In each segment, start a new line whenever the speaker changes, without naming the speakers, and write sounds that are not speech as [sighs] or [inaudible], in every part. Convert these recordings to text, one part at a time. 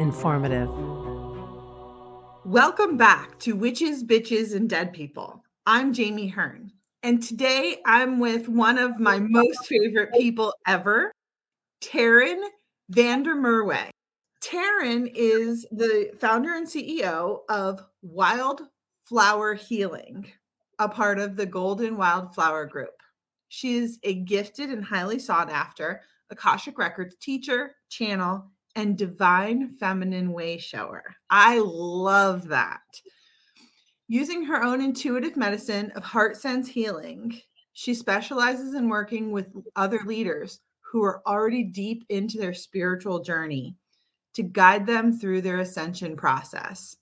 informative.
Welcome back to Witches, Bitches, and Dead People. I'm Jami Hearn, and today I'm with one of my most favorite people ever, Taryn van der Merwe. Taryn is the founder and CEO of Wildflower Healing, a part of the Golden Wildflower Group. She is a gifted and highly sought after Akashic Records teacher, channel, and divine feminine way shower. I love that. Using her own intuitive medicine of heart sense healing, she specializes in working with other leaders who are already deep into their spiritual journey to guide them through their ascension process.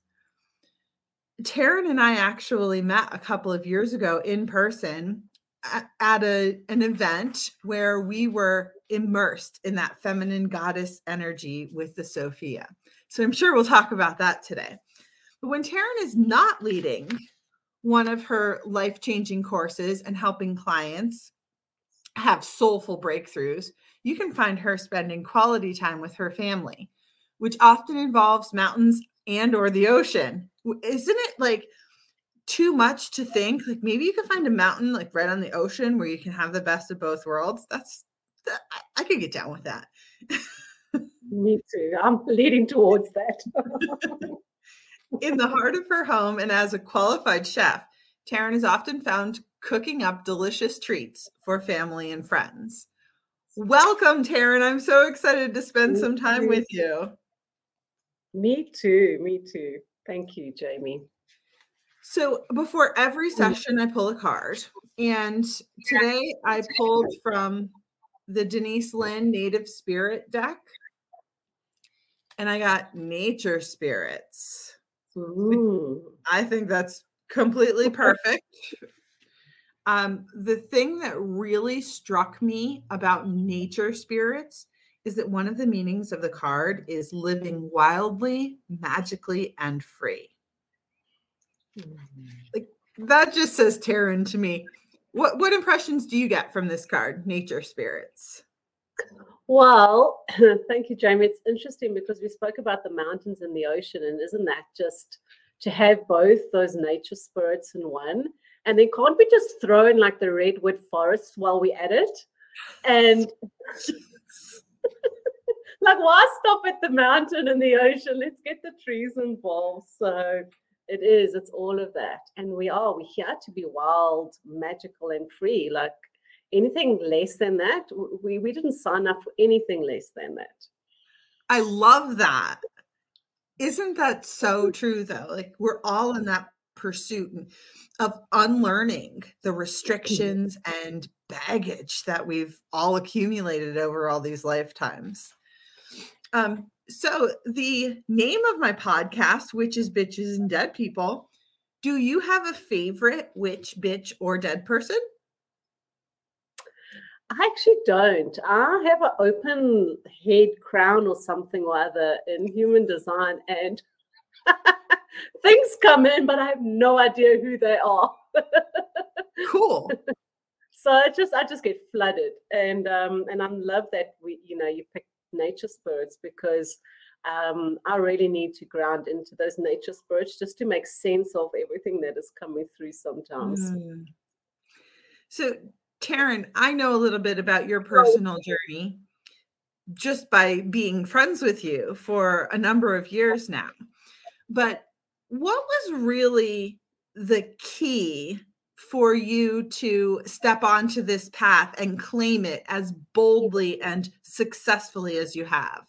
Taryn and I actually met a couple of years ago in person at a, an event where we were immersed in that feminine goddess energy with the Sophia. So I'm sure we'll talk about that today. But when Taryn is not leading one of her life changing courses and helping clients have soulful breakthroughs, you can find her spending quality time with her family which often involves mountains and or the ocean. Isn't it like too much to think? Like maybe you could find a mountain like right on the ocean where you can have the best of both worlds. That's that, I, I could get down with that.
Me too. I'm leading towards that. [laughs]
In the heart of her home and as a qualified chef, Taryn is often found cooking up delicious treats for family and friends. Welcome, Taryn. I'm so excited to spend some time with you.
Me too. Me too. Thank you, Jami.
So before every mm. session, I pull a card. And today I pulled from the Denise Linn Native Spirit deck. And I got Nature Spirits. Ooh. I think that's completely [laughs] perfect. Um, the thing that really struck me about nature spirits is that one of the meanings of the card is living wildly, magically, and free. Like that just says Taryn to me. What what impressions do you get from this card, nature spirits?
Well, [laughs] thank you, Jami. It's interesting because we spoke about the mountains and the ocean, and isn't that just to have both those nature spirits in one? And then can't we just throw in like the redwood forests while we at it? And [laughs] [laughs] like, why stop at the mountain and the ocean? Let's get the trees involved. So it is, it's all of that. And we are, we're here to be wild, magical, and free. Like anything less than that, we, we didn't sign up for anything less than that.
I love that. Isn't that so true though? Like we're all in that pursuit of unlearning the mm-hmm. restrictions and baggage that we've all accumulated over all these lifetimes. Um, so the name of my podcast, Witches, Bitches, and Dead People, do you have a favorite witch, bitch, or dead person?
I actually don't. I have an open head crown or something or other in human design, and [laughs] things come in, but I have no idea who they are.
cool. [laughs]
so I just I just get flooded, and um, and I love that we you know you pick nature spirits because um, I really need to ground into those nature spirits just to make sense of everything that is coming through sometimes. Mm.
So, Taryn, I know a little bit about your personal journey just by being friends with you for a number of years now. But what was really the key for you to step onto this path and claim it as boldly and successfully as you have?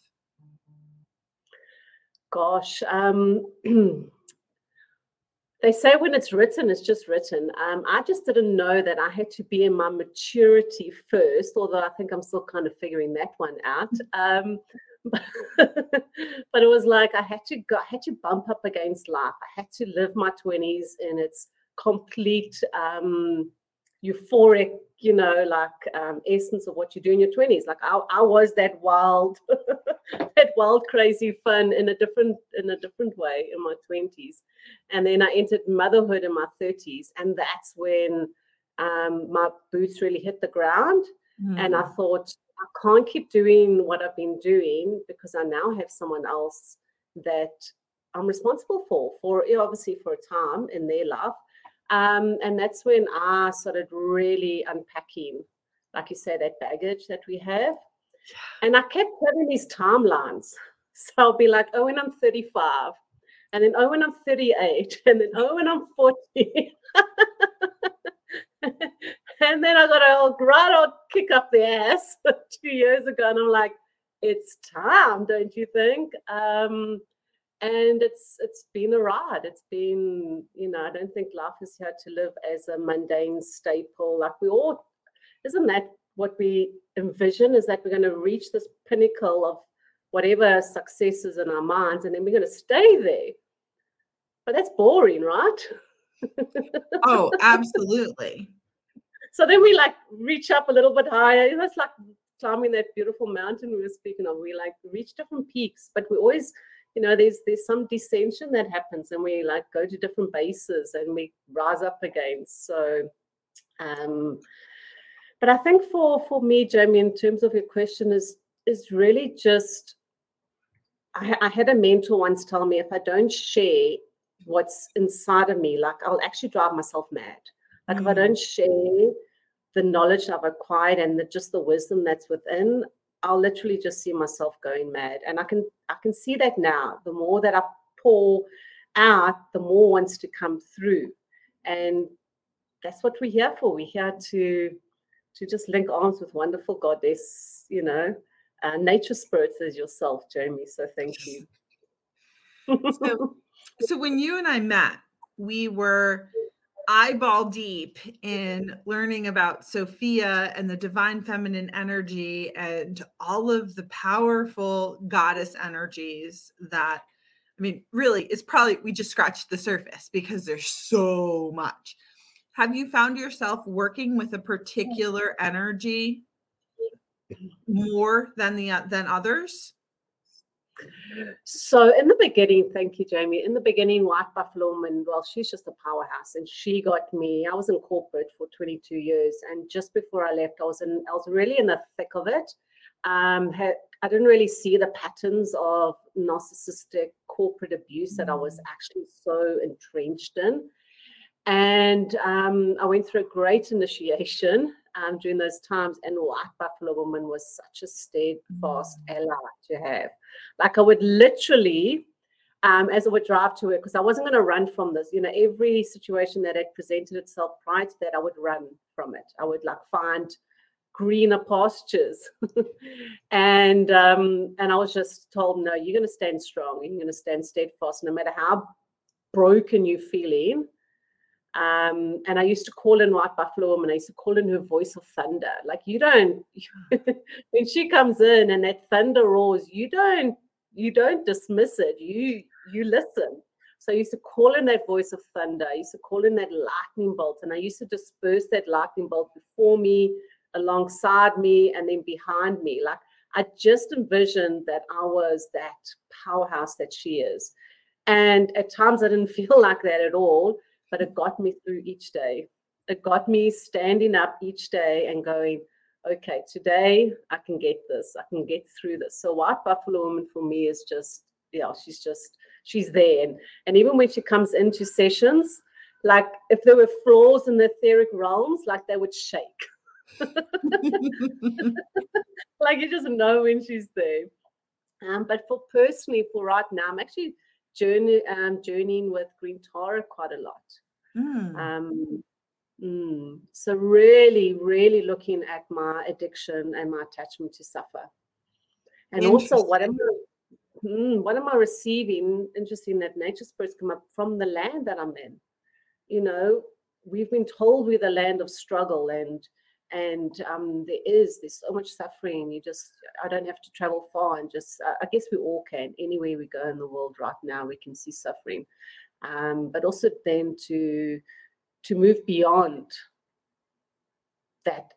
Gosh, um, [clears throat] they say when it's written, it's just written. Um, I just didn't know that I had to be in my maturity first, although I think I'm still kind of figuring that one out. Um, [laughs] but it was like I had to go, I had to bump up against life. I had to live my 20s in its complete um, euphoric, you know, like um, essence of what you do in your 20s. Like I, I was that wild, [laughs] that wild, crazy fun in a different, in a different way in my 20s. And then I entered motherhood in my 30s. And that's when um, my boots really hit the ground. Mm. And I hmm. thought, I can't keep doing what I've been doing because I now have someone else that I'm responsible for, for obviously for a time in their life. Um, and that's when I started really unpacking, like you say, that baggage that we have. And I kept having these timelines. [laughs] So I'll be like, oh, when I'm 35, and then oh, when I'm 38, [laughs] and then oh, when I'm 40. [laughs] and then I got a old right old kick up the ass two years ago, and I'm like, it's time, don't you think? Um, and it's it's been a ride. It's been, you know, I don't think life is here to live as a mundane staple. Like we all, isn't that what we envision? Is that we're going to reach this pinnacle of whatever success is in our minds, and then we're going to stay there. But that's boring, right?
oh, [laughs] absolutely.
So then we like reach up a little bit higher. It's like climbing that beautiful mountain we were speaking of. We like reach different peaks, but we always, you know, there's there's some dissension that happens, and we like go to different bases and we rise up again. So, um, but I think for for me, Jami, in terms of your question, is is really just. I, I had a mentor once tell me if I don't share what's inside of me, like I'll actually drive myself mad. Like mm. if I mm. don't share the knowledge I've acquired and the, just the wisdom that's within, I'll literally just see myself going mad. And I can I can see that now. The more that I pour out, the more wants to come through. And that's what we're here for. We're here to to just link arms with wonderful goddess, you know, uh, nature spirits as yourself, Jami. So thank you.
so, [laughs] so when you and I met, we were eyeball deep mm-hmm. in learning about Sophia and the divine feminine energy and all of the powerful goddess energies that I mean, really, it's probably we just scratched the surface because there's so much. Have you found yourself working with a particular energy more than the uh, than others?
So in the beginning, thank you, Jami. In the beginning, White Buffalo Woman, well, she's just a powerhouse, and she got me. I was in corporate for 22 years, and just before I left, I was in. I was really in the thick of it. Um, I didn't really see the patterns of narcissistic corporate abuse that I was mm. actually so entrenched in. And um, I went through a great initiation um, during those times. And White Buffalo Woman was such a steadfast mm. ally to have. Like I would literally, um, as I would drive to work, because I wasn't going to run from this. You know, every situation that had presented itself prior to that, I would run from it. I would like find greener pastures, [laughs] and um, and I was just told, no, you're going to stand strong. You're going to stand steadfast, no matter how broken you're feeling um, and I used to call in White Buffalo Woman, I used to call in her voice of thunder. Like you don't [laughs] [laughs] when she comes in and that thunder roars, you don't you don't dismiss it. You you listen. So I used to call in that voice of thunder. I used to call in that lightning bolt, and I used to disperse that lightning bolt before me, alongside me, and then behind me. Like I just envisioned that I was that powerhouse that she is. And at times I didn't [laughs] feel like that at all but it got me through each day. It got me standing up each day and going, okay, today I can get this. I can get through this. So White Buffalo Woman for me is just, yeah, she's just, she's there. And, and even when she comes into sessions, like if there were flaws in the etheric realms, like they would shake. [laughs] [laughs] like you just know when she's there. Um, but for personally, for right now, I'm actually journey, um, journeying with Green Tara quite a lot. Mm. Um, mm, so really, really looking at my addiction and my attachment to suffer, and also what am I, mm, what am I receiving? Interesting that nature spirits come up from the land that I'm in. You know, we've been told we're the land of struggle and and um, there is there's so much suffering you just i don't have to travel far and just i guess we all can. Anywhere we go in the world right now we can see suffering. Um, but also then to to move beyond that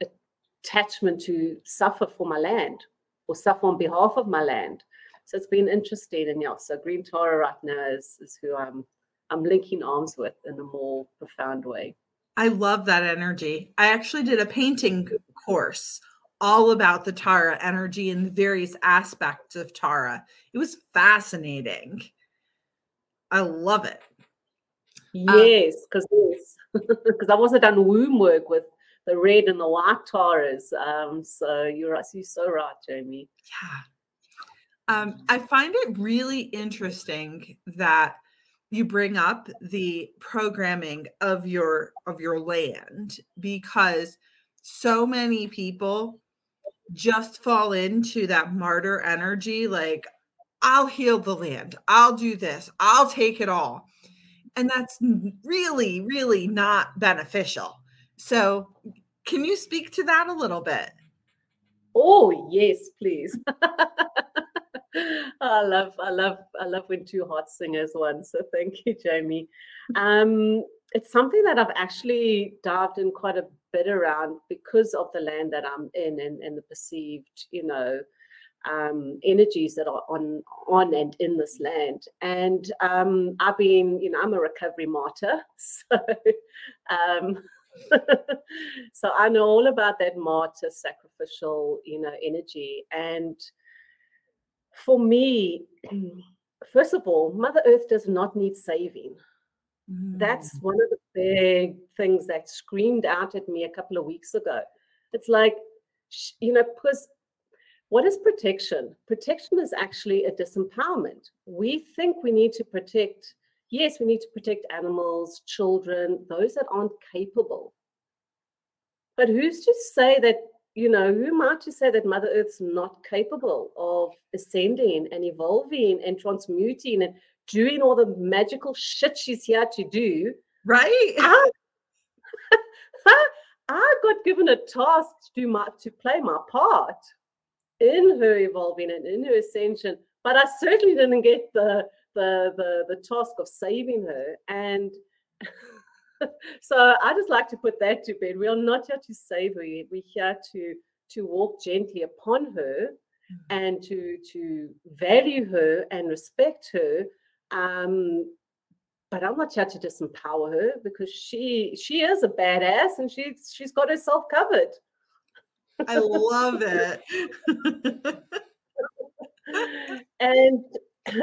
attachment to suffer for my land or suffer on behalf of my land. So it's been interesting and yeah so green tara right now is, is who i'm i'm linking arms with in a more profound way
I love that energy. I actually did a painting course all about the Tara energy and the various aspects of Tara. It was fascinating. I love it.
Yes, because because [laughs] I've also done womb work with the red and the white Taras. Um, so you're you're so right, Jami.
Yeah. Um, I find it really interesting that you bring up the programming of your of your land because so many people just fall into that martyr energy like I'll heal the land. I'll do this. I'll take it all. And that's really really not beneficial. So, can you speak to that a little bit?
Oh, yes, please. [laughs] I love, I love, I love when two hot singers one. So thank you, Jami. Um, it's something that I've actually dived in quite a bit around because of the land that I'm in and, and the perceived, you know, um, energies that are on on and in this land. And um, I've been, you know, I'm a recovery martyr, [laughs] so um, [laughs] so I know all about that martyr sacrificial, you know, energy and for me, [clears throat] first of all, Mother Earth does not need saving. Mm. That's one of the big things that screamed out at me a couple of weeks ago. It's like, you know, because what is protection? Protection is actually a disempowerment. We think we need to protect, yes, we need to protect animals, children, those that aren't capable. But who's to say that you know, who am I to say that Mother Earth's not capable of ascending and evolving and transmuting and doing all the magical shit she's here to do?
Right.
I, [laughs] I got given a task to do my to play my part in her evolving and in her ascension, but I certainly didn't get the the the, the task of saving her. And [laughs] so I just like to put that to bed. We are not here to save her. We're here to to walk gently upon her mm-hmm. and to to value her and respect her. Um, but I'm not here to disempower her because she she is a badass and she's she's got herself covered.
I love it. [laughs]
and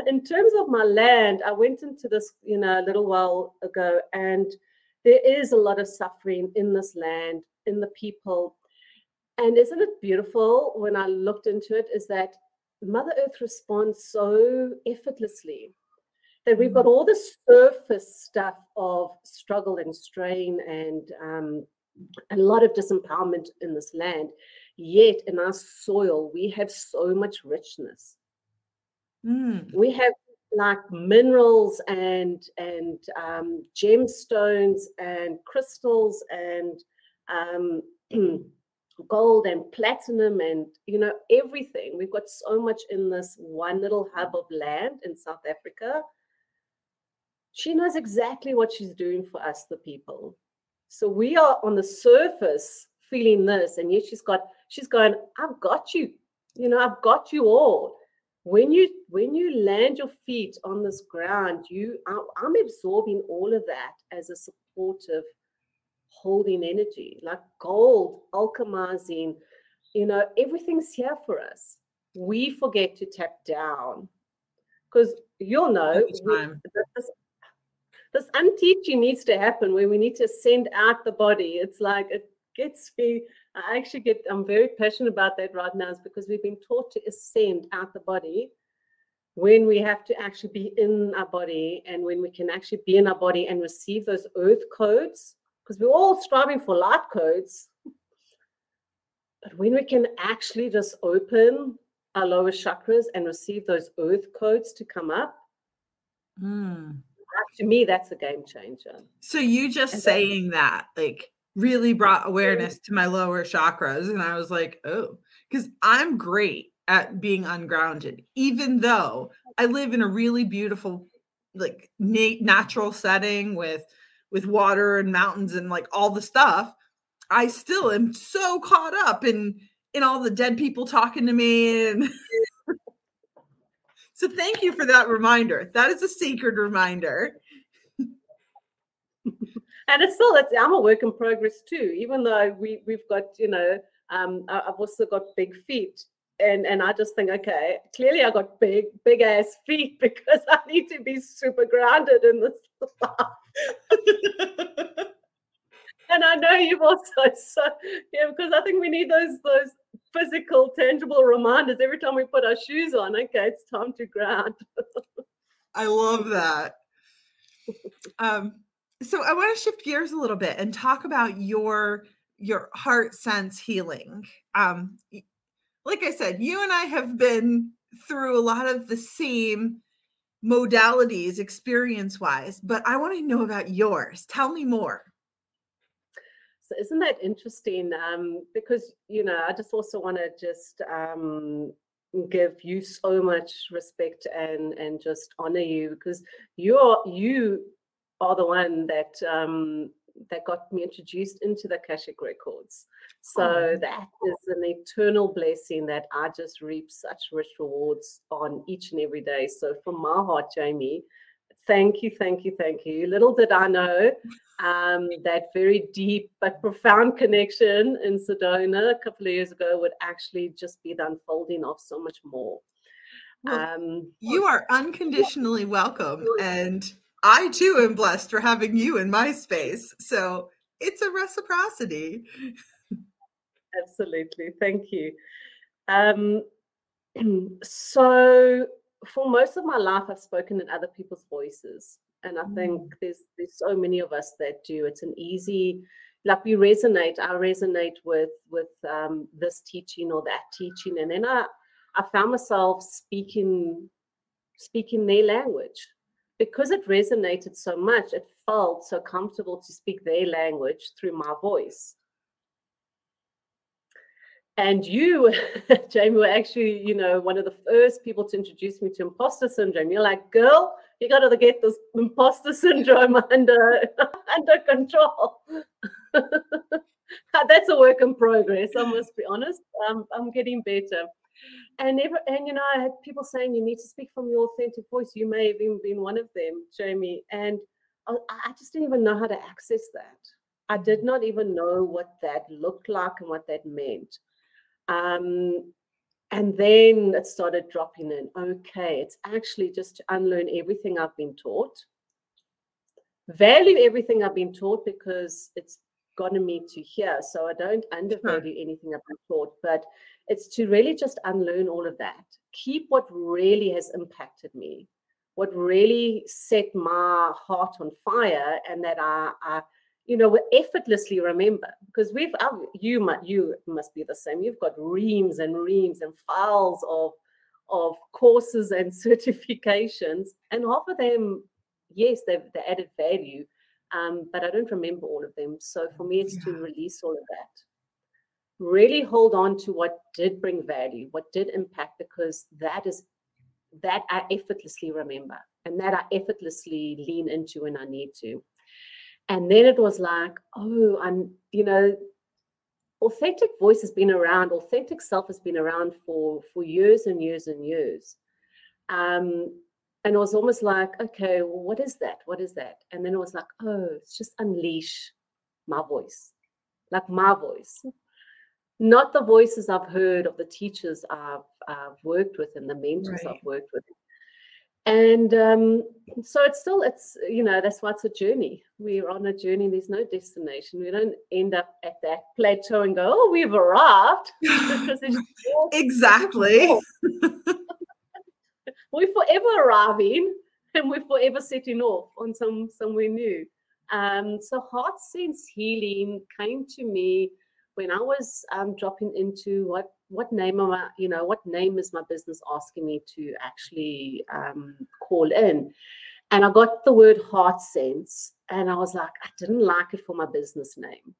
in terms of my land, I went into this, you know, a little while ago, and there is a lot of suffering in this land, in the people. And isn't it beautiful when I looked into it? Is that Mother Earth responds so effortlessly that we've got mm. all the surface stuff of struggle and strain and um, a lot of disempowerment in this land. Yet in our soil, we have so much richness. Mm. We have like minerals and and um, gemstones and crystals and um, [clears throat] gold and platinum and you know everything. We've got so much in this one little hub of land in south africa. She knows exactly what she's doing for us the people. So we are on the surface feeling this and yet she's got she's going i've got you. You know i've got you all. When you when you land your feet on this ground you i'm absorbing all of that as a supportive holding energy like gold alchemizing you know everything's here for us. We forget to tap down. Because you'll know we, this, this unteaching needs to happen where we need to send out the body. It's like it gets me I actually get, I'm very passionate about that right now, is because we've been taught to ascend out the body when we have to actually be in our body and when we can actually be in our body and receive those earth codes, because we're all striving for light codes. But when we can actually just open our lower chakras and receive those earth codes to come up, mm. to me, that's a game changer.
So you just and saying that, like really brought awareness to my lower chakras. And I was like, oh, because I'm great at being ungrounded, even though I live in a really beautiful, like na- natural setting with with water and mountains and like all the stuff. I still am so caught up in in all the dead people talking to me and [laughs] so thank you for that reminder. That is a sacred reminder.
and it's still it's I'm a work in progress too, even though we we've got, you know, um, I've also got big feet. And and I just think, okay, clearly I got big, big ass feet [laughs] because I need to be super grounded in this [laughs] and I know you've also so yeah, because I think we need those those physical, tangible reminders every time we put our shoes on. Okay, it's time to ground.
I love that. Um, so I want to shift gears a little bit and talk about your your heart sense healing. Um, like I said, you and I have been through a lot of the same modalities experience wise, but I want to know about yours. Tell me more.
So isn't that interesting? Um, because you know, I just also want to just um, give you so much respect and and just honor you because you're you are the one that um, that got me introduced into the Akashic records. So oh. that is an eternal blessing that I just reap such rich rewards on each and every day. So from my heart, Jami, thank you, thank you, thank you. Little did I know um, that very deep but profound connection in Sedona a couple of years ago would actually just be the unfolding of so much more.
Well, um, you are unconditionally welcome. And I too am blessed for having you in my space. So it's a reciprocity.
Absolutely. Thank you. Um, [clears throat] so for most of my life, I've spoken in other people's voices. And I think mm. there's there's so many of us that do. It's an easy, like we resonate. I resonate with with um, this teaching or that teaching, and then I I found myself speaking speaking their language because it resonated so much. It felt so comfortable to speak their language through my voice. And you, [laughs] Jami, were actually, you know, one of the first people to introduce me to imposter syndrome. You're like, girl, you got to get this imposter syndrome [laughs] under under control. [laughs] That's a work in progress. I must be honest. Um, I'm getting better. And ever, and you know, I had people saying you need to speak from your authentic voice. You may have even been one of them, Jami. And I, I just didn't even know how to access that. I did not even know what that looked like and what that meant. Um, and then it started dropping in. Okay, it's actually just to unlearn everything I've been taught, value everything I've been taught because it's gotten me to here. So I don't undervalue anything I've been taught, but it's to really just unlearn all of that. Keep what really has impacted me, what really set my heart on fire, and that I, I you know, effortlessly remember because we've you must you must be the same. You've got reams and reams and files of of courses and [laughs] certifications, and half of them, yes, they've they added value, um, but I don't remember all of them. So for me, it's yeah. to release all of that. Really hold on to what did bring value, what did impact, because that is that I effortlessly remember and that I effortlessly lean into when I need to. And then it was like, oh, I'm, you know, authentic voice has been around, authentic self has been around for for years and years and years. Um, and it was almost like, okay, well, what is that? What is that? And then it was like, oh, it's just unleash my voice, like my voice, not the voices I've heard of the teachers I've, I've worked with and the mentors right. I've worked with. And um, so it's still it's you know that's why it's a journey. We're on a journey. There's no destination. We don't end up at that plateau and go oh we've arrived. [laughs] [laughs]
Exactly [laughs]
we're forever arriving and we're forever setting off on some somewhere new um, so heart sense healing came to me when i was um, dropping into what what name am I, you know, what name is my business asking me to actually um, call in? And I got the word heart sense, and I was like, I didn't like it for my business name.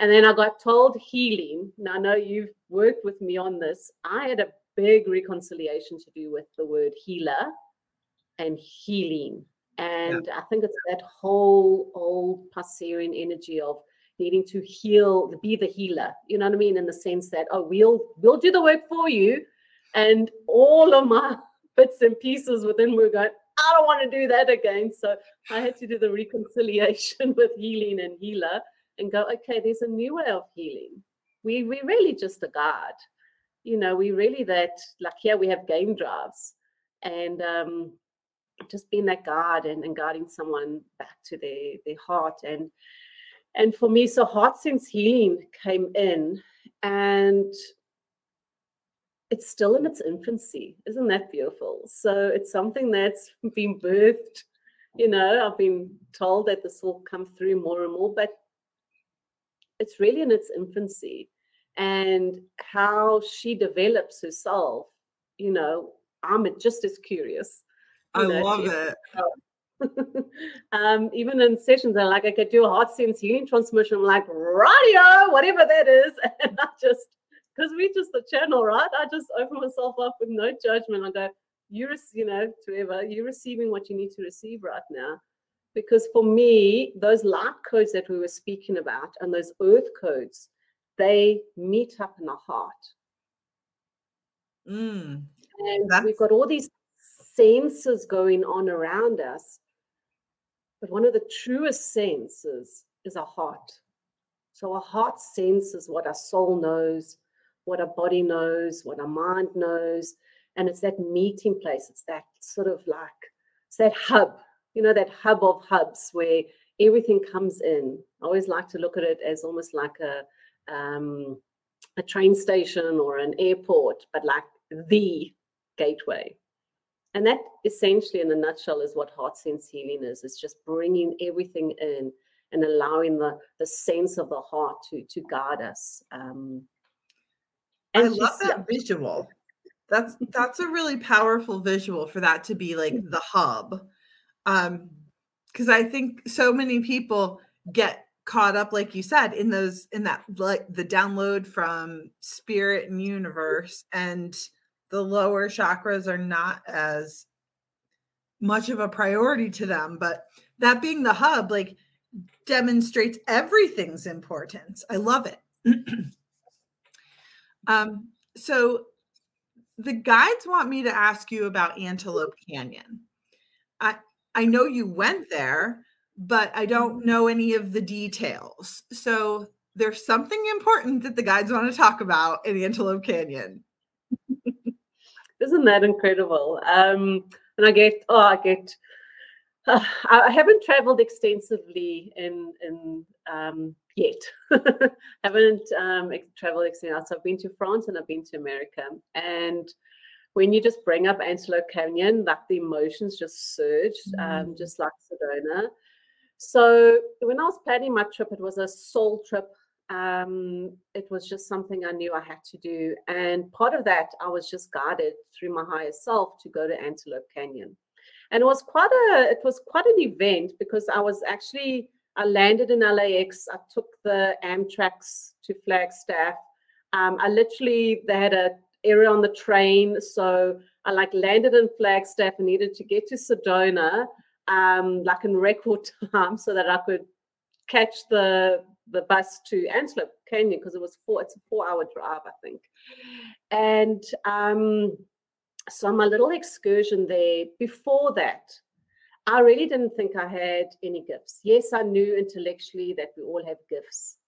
And then I got told healing. Now I know you've worked with me on this. I had a big reconciliation to do with the word healer and healing. And yeah. I think it's that whole old Piscean energy of needing to heal, be the healer. You know what I mean? In the sense that, oh, we'll we'll do the work for you. And all of my [laughs] bits and pieces within were going, I don't want to do that again. So I had to do the reconciliation [laughs] with healing and healer and go, okay, there's a new way of healing. We we really just a guard. You know, we really that like here we have game drives and um just being that guard and, and guarding someone back to their their heart and and for me so heart sense healing came in and it's still in its infancy. Isn't that beautiful? So it's something that's been birthed you know i've been told that this will come through more and more but it's really in its infancy and how she develops herself you know i'm just as curious
I love it. [laughs]
um, even in sessions, I like I could do a heart sense healing transmission. I'm like, radio, whatever that is. [laughs] And I just because we just the channel, right? I just open myself up with no judgment. I go, you you know, to whoever, you're receiving what you need to receive right now. Because for me, those light codes that we were speaking about and those earth codes, they meet up in the heart.
Mm,
and that's... we've got all these senses going on around us. But one of the truest senses is our heart. So our heart senses what our soul knows, what our body knows, what our mind knows. And it's that meeting place. It's that sort of like, it's that hub, you know, that hub of hubs where everything comes in. I always like to look at it as almost like a, um, a train station or an airport, but like the gateway. And that essentially, in a nutshell, is what heart sense healing is. It's just bringing everything in and allowing the, the sense of the heart to, to guide us. Um,
I love that visual. That's that's a really powerful visual for that to be like the hub. Um, because I think so many people get caught up, like you said, in those in that like the download from spirit and universe and the lower chakras are not as much of a priority to them but that being the hub like demonstrates everything's importance. I love it. [clears throat] Um so the guides want me to ask you about antelope canyon. I i know you went there but i don't mm-hmm. know any of the details so there's something important that the guides want to talk about in antelope canyon [laughs]
isn't that incredible? Um, and I get, oh, I get, [sighs] uh, I haven't traveled extensively in in um, yet. [laughs] haven't um, traveled extensively. So I've been to France and I've been to America. And when you just bring up Antelope Canyon, like the emotions just surge, mm. um, just like Sedona. So when I was planning my trip, it was a soul trip um, it was just something I knew I had to do. And part of that, I was just guided through my higher self to go to Antelope Canyon. And it was quite a it was quite an event because I was actually I landed in LAX. I took the Amtrak's to Flagstaff. Um, I literally they had a area on the train, so I like landed in Flagstaff and needed to get to Sedona um, like in record [laughs] time so that I could catch the the bus to Antelope Canyon because it was four. It's a four-hour drive, I think. And um, so my little excursion there. Before that, I really didn't think I had any gifts. Yes, I knew intellectually that we all have gifts.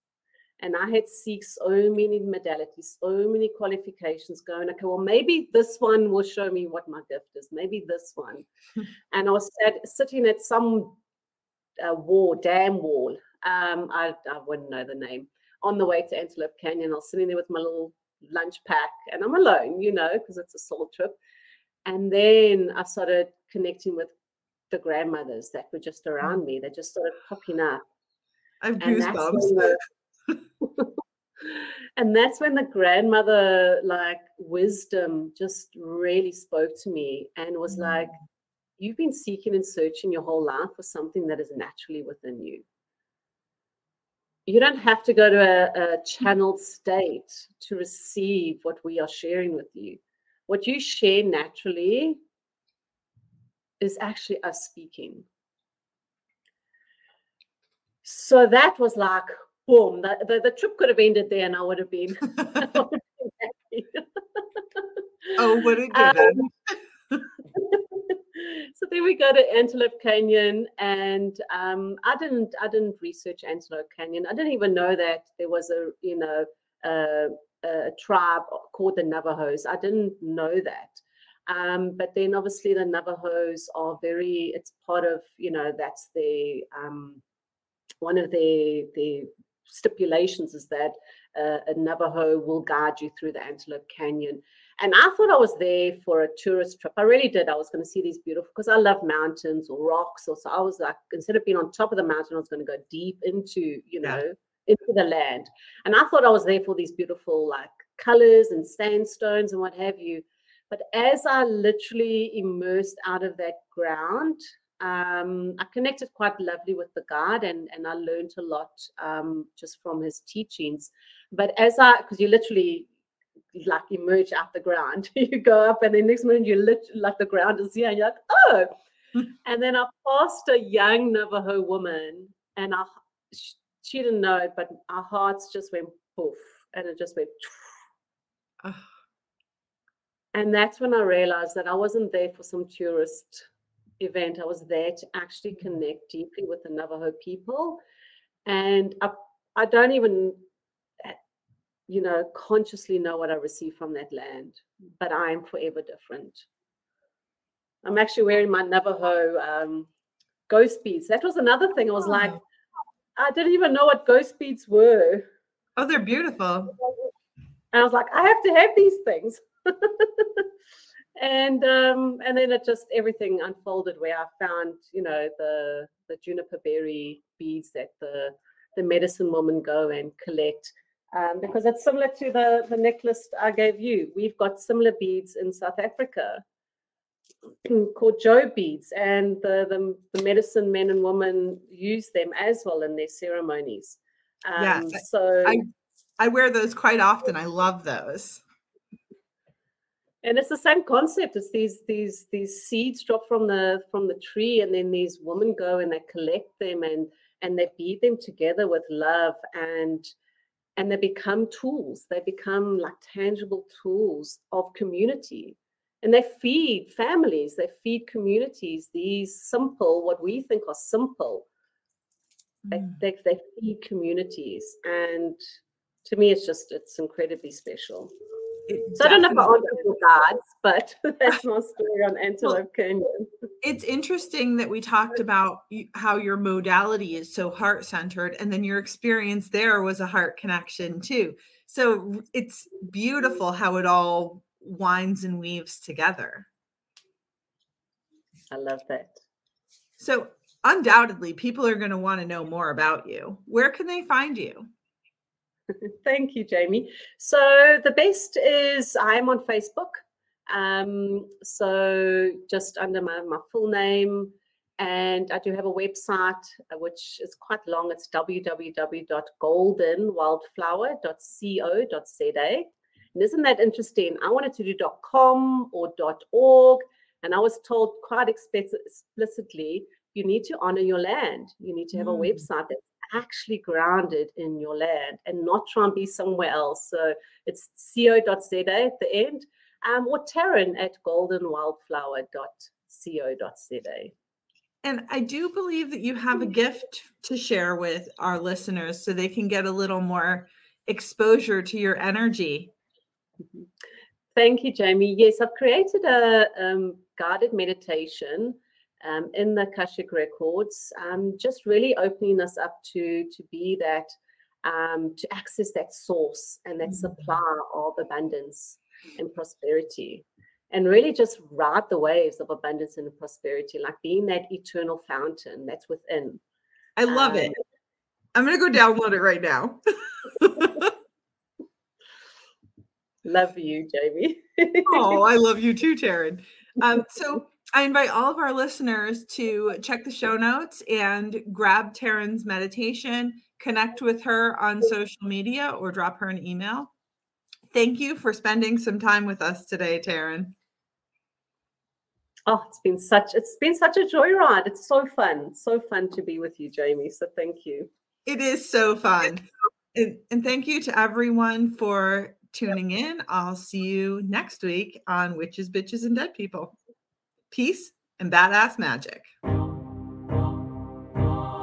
And I had seek so many modalities, so many qualifications going, okay, well, maybe this one will show me what my gift is. Maybe this one. [laughs] and I was sat, sitting at some uh, wall, dam wall, um, I, I wouldn't know the name. On the way to Antelope Canyon, I was sitting there with my little lunch pack, and I'm alone, you know, because it's a soul trip. And then I started connecting with the grandmothers that were just around me. They just started popping up.
I have goosebumps.
And that's when the grandmother like wisdom just really spoke to me and was mm. like you've been seeking and searching your whole life for something that is naturally within you you don't have to go to a, a channeled state to receive what we are sharing with you. What you share naturally is actually us speaking. So that was like, boom, the, the, the trip could have ended there and I would have been, would have been
oh, what a good um, [laughs] [laughs]
so then we go to Antelope Canyon, and um, I didn't I didn't research Antelope Canyon. I didn't even know that there was a you know a, a tribe called the Navajos. I didn't know that. Um, but then obviously the Navajos are very. It's part of you know that's the um, one of the the stipulations is that uh, a Navajo will guide you through the Antelope Canyon. And I thought I was there for a tourist trip. I really did. I was going to see these beautiful because I love mountains or rocks. Or so I was like, instead of being on top of the mountain, I was going to go deep into, you know, yeah. into the land. And I thought I was there for these beautiful like colors and sandstones and what have you. But as I literally immersed out of that ground, um, I connected quite lovely with the guide and, and I learned a lot um, just from his teachings. But as I, because you literally like emerge out the ground. [laughs] you go up, and the next moment you lit like the ground is here, and you're like, oh. [laughs] and then I passed a young Navajo woman, and I she didn't know it, but our hearts just went poof, and it just went. And that's when I realized that I wasn't there for some tourist event. I was there to actually connect deeply with the Navajo people. And I, I don't even you know, consciously know what I received from that land, but I am forever different. I'm actually wearing my Navajo um, ghost beads. That was another thing. I was like, I didn't even know what ghost beads were.
Oh, they're beautiful.
And I was like, I have to have these things. [laughs] and um, and then it just everything unfolded where I found, you know, the the juniper berry beads that the the medicine woman go and collect um, because it's similar to the, the necklace I gave you. We've got similar beads in South Africa [clears throat] called Joe beads, and the, the, the, medicine men and women use them as well in their ceremonies. Um,
yeah, so I, I wear those quite often. I love those.
And it's the same concept. It's these these these seeds drop from the from the tree, and then these women go and they collect them and and they bead them together with love and and they become tools. They become like tangible tools of community. And they feed families. They feed communities these simple what we think are simple. Mm. they, they, they feed communities. And to me it's just it's incredibly special it so I don't know about answered your but [laughs] that's my [laughs] story on Antelope Canyon.
It's interesting that we talked about how your modality is so heart centered, and then your experience there was a heart connection too. So it's beautiful how it all winds and weaves together.
I love that.
So undoubtedly, people are going to want to know more about you. Where can they find you? [laughs]
Thank you, Jami. So the best is I'm on Facebook. Um, so just under my, my full name. And I do have a website uh, which is quite long. It's www.goldenwildflower.co.za. And isn't that interesting? I wanted to do .com or .org, and I was told quite explicitly, you need to honor your land. You need to have mm. a website that's actually grounded in your land and not try and be somewhere else. So it's co.za at the end, um, or Taryn at goldenwildflower.co.za.
And I do believe that you have a gift to share with our listeners so they can get a little more exposure to your energy.
Mm-hmm. Thank you, Jami. Yes, I've created a um, guided meditation um, in the Akashic records, um, just really opening us up to to be that, um, to access that source and that mm-hmm. supply of abundance and prosperity, and really just ride the waves of abundance and prosperity, like being that eternal fountain that's within.
I love it. Um, I'm gonna go download it right now. [laughs]
love you, Jami. [laughs]
oh, I love you too, Taryn. Um, so [laughs] I invite all of our listeners to check the show notes and grab Taryn's meditation connect with her on social media or drop her an email. Thank you for spending some time with us today, Taryn.
Oh, it's been such it's been such a joyride. It's so fun. So fun to be with you, Jami. So thank you.
It is so fun. And, and thank you to everyone for tuning in. I'll see you next week on Witches, Bitches, and Dead People. Peace and badass magic.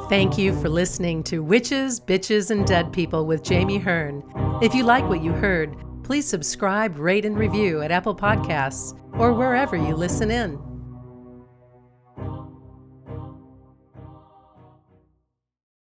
Thank you for listening to Witches, Bitches, and Dead People with Jami Hearn. If you like what you heard, please subscribe, rate, and review at Apple Podcasts or wherever you listen in.